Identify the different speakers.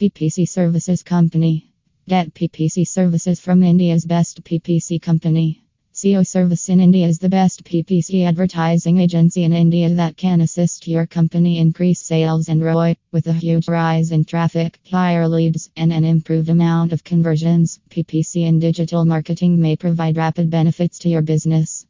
Speaker 1: PPC Services Company. Get PPC services from India's best PPC company. SEO Service in India is the best PPC advertising agency in India that can assist your company increase sales and ROI. With a huge rise in traffic, higher leads, and an improved amount of conversions, PPC and digital marketing may provide rapid benefits to your business.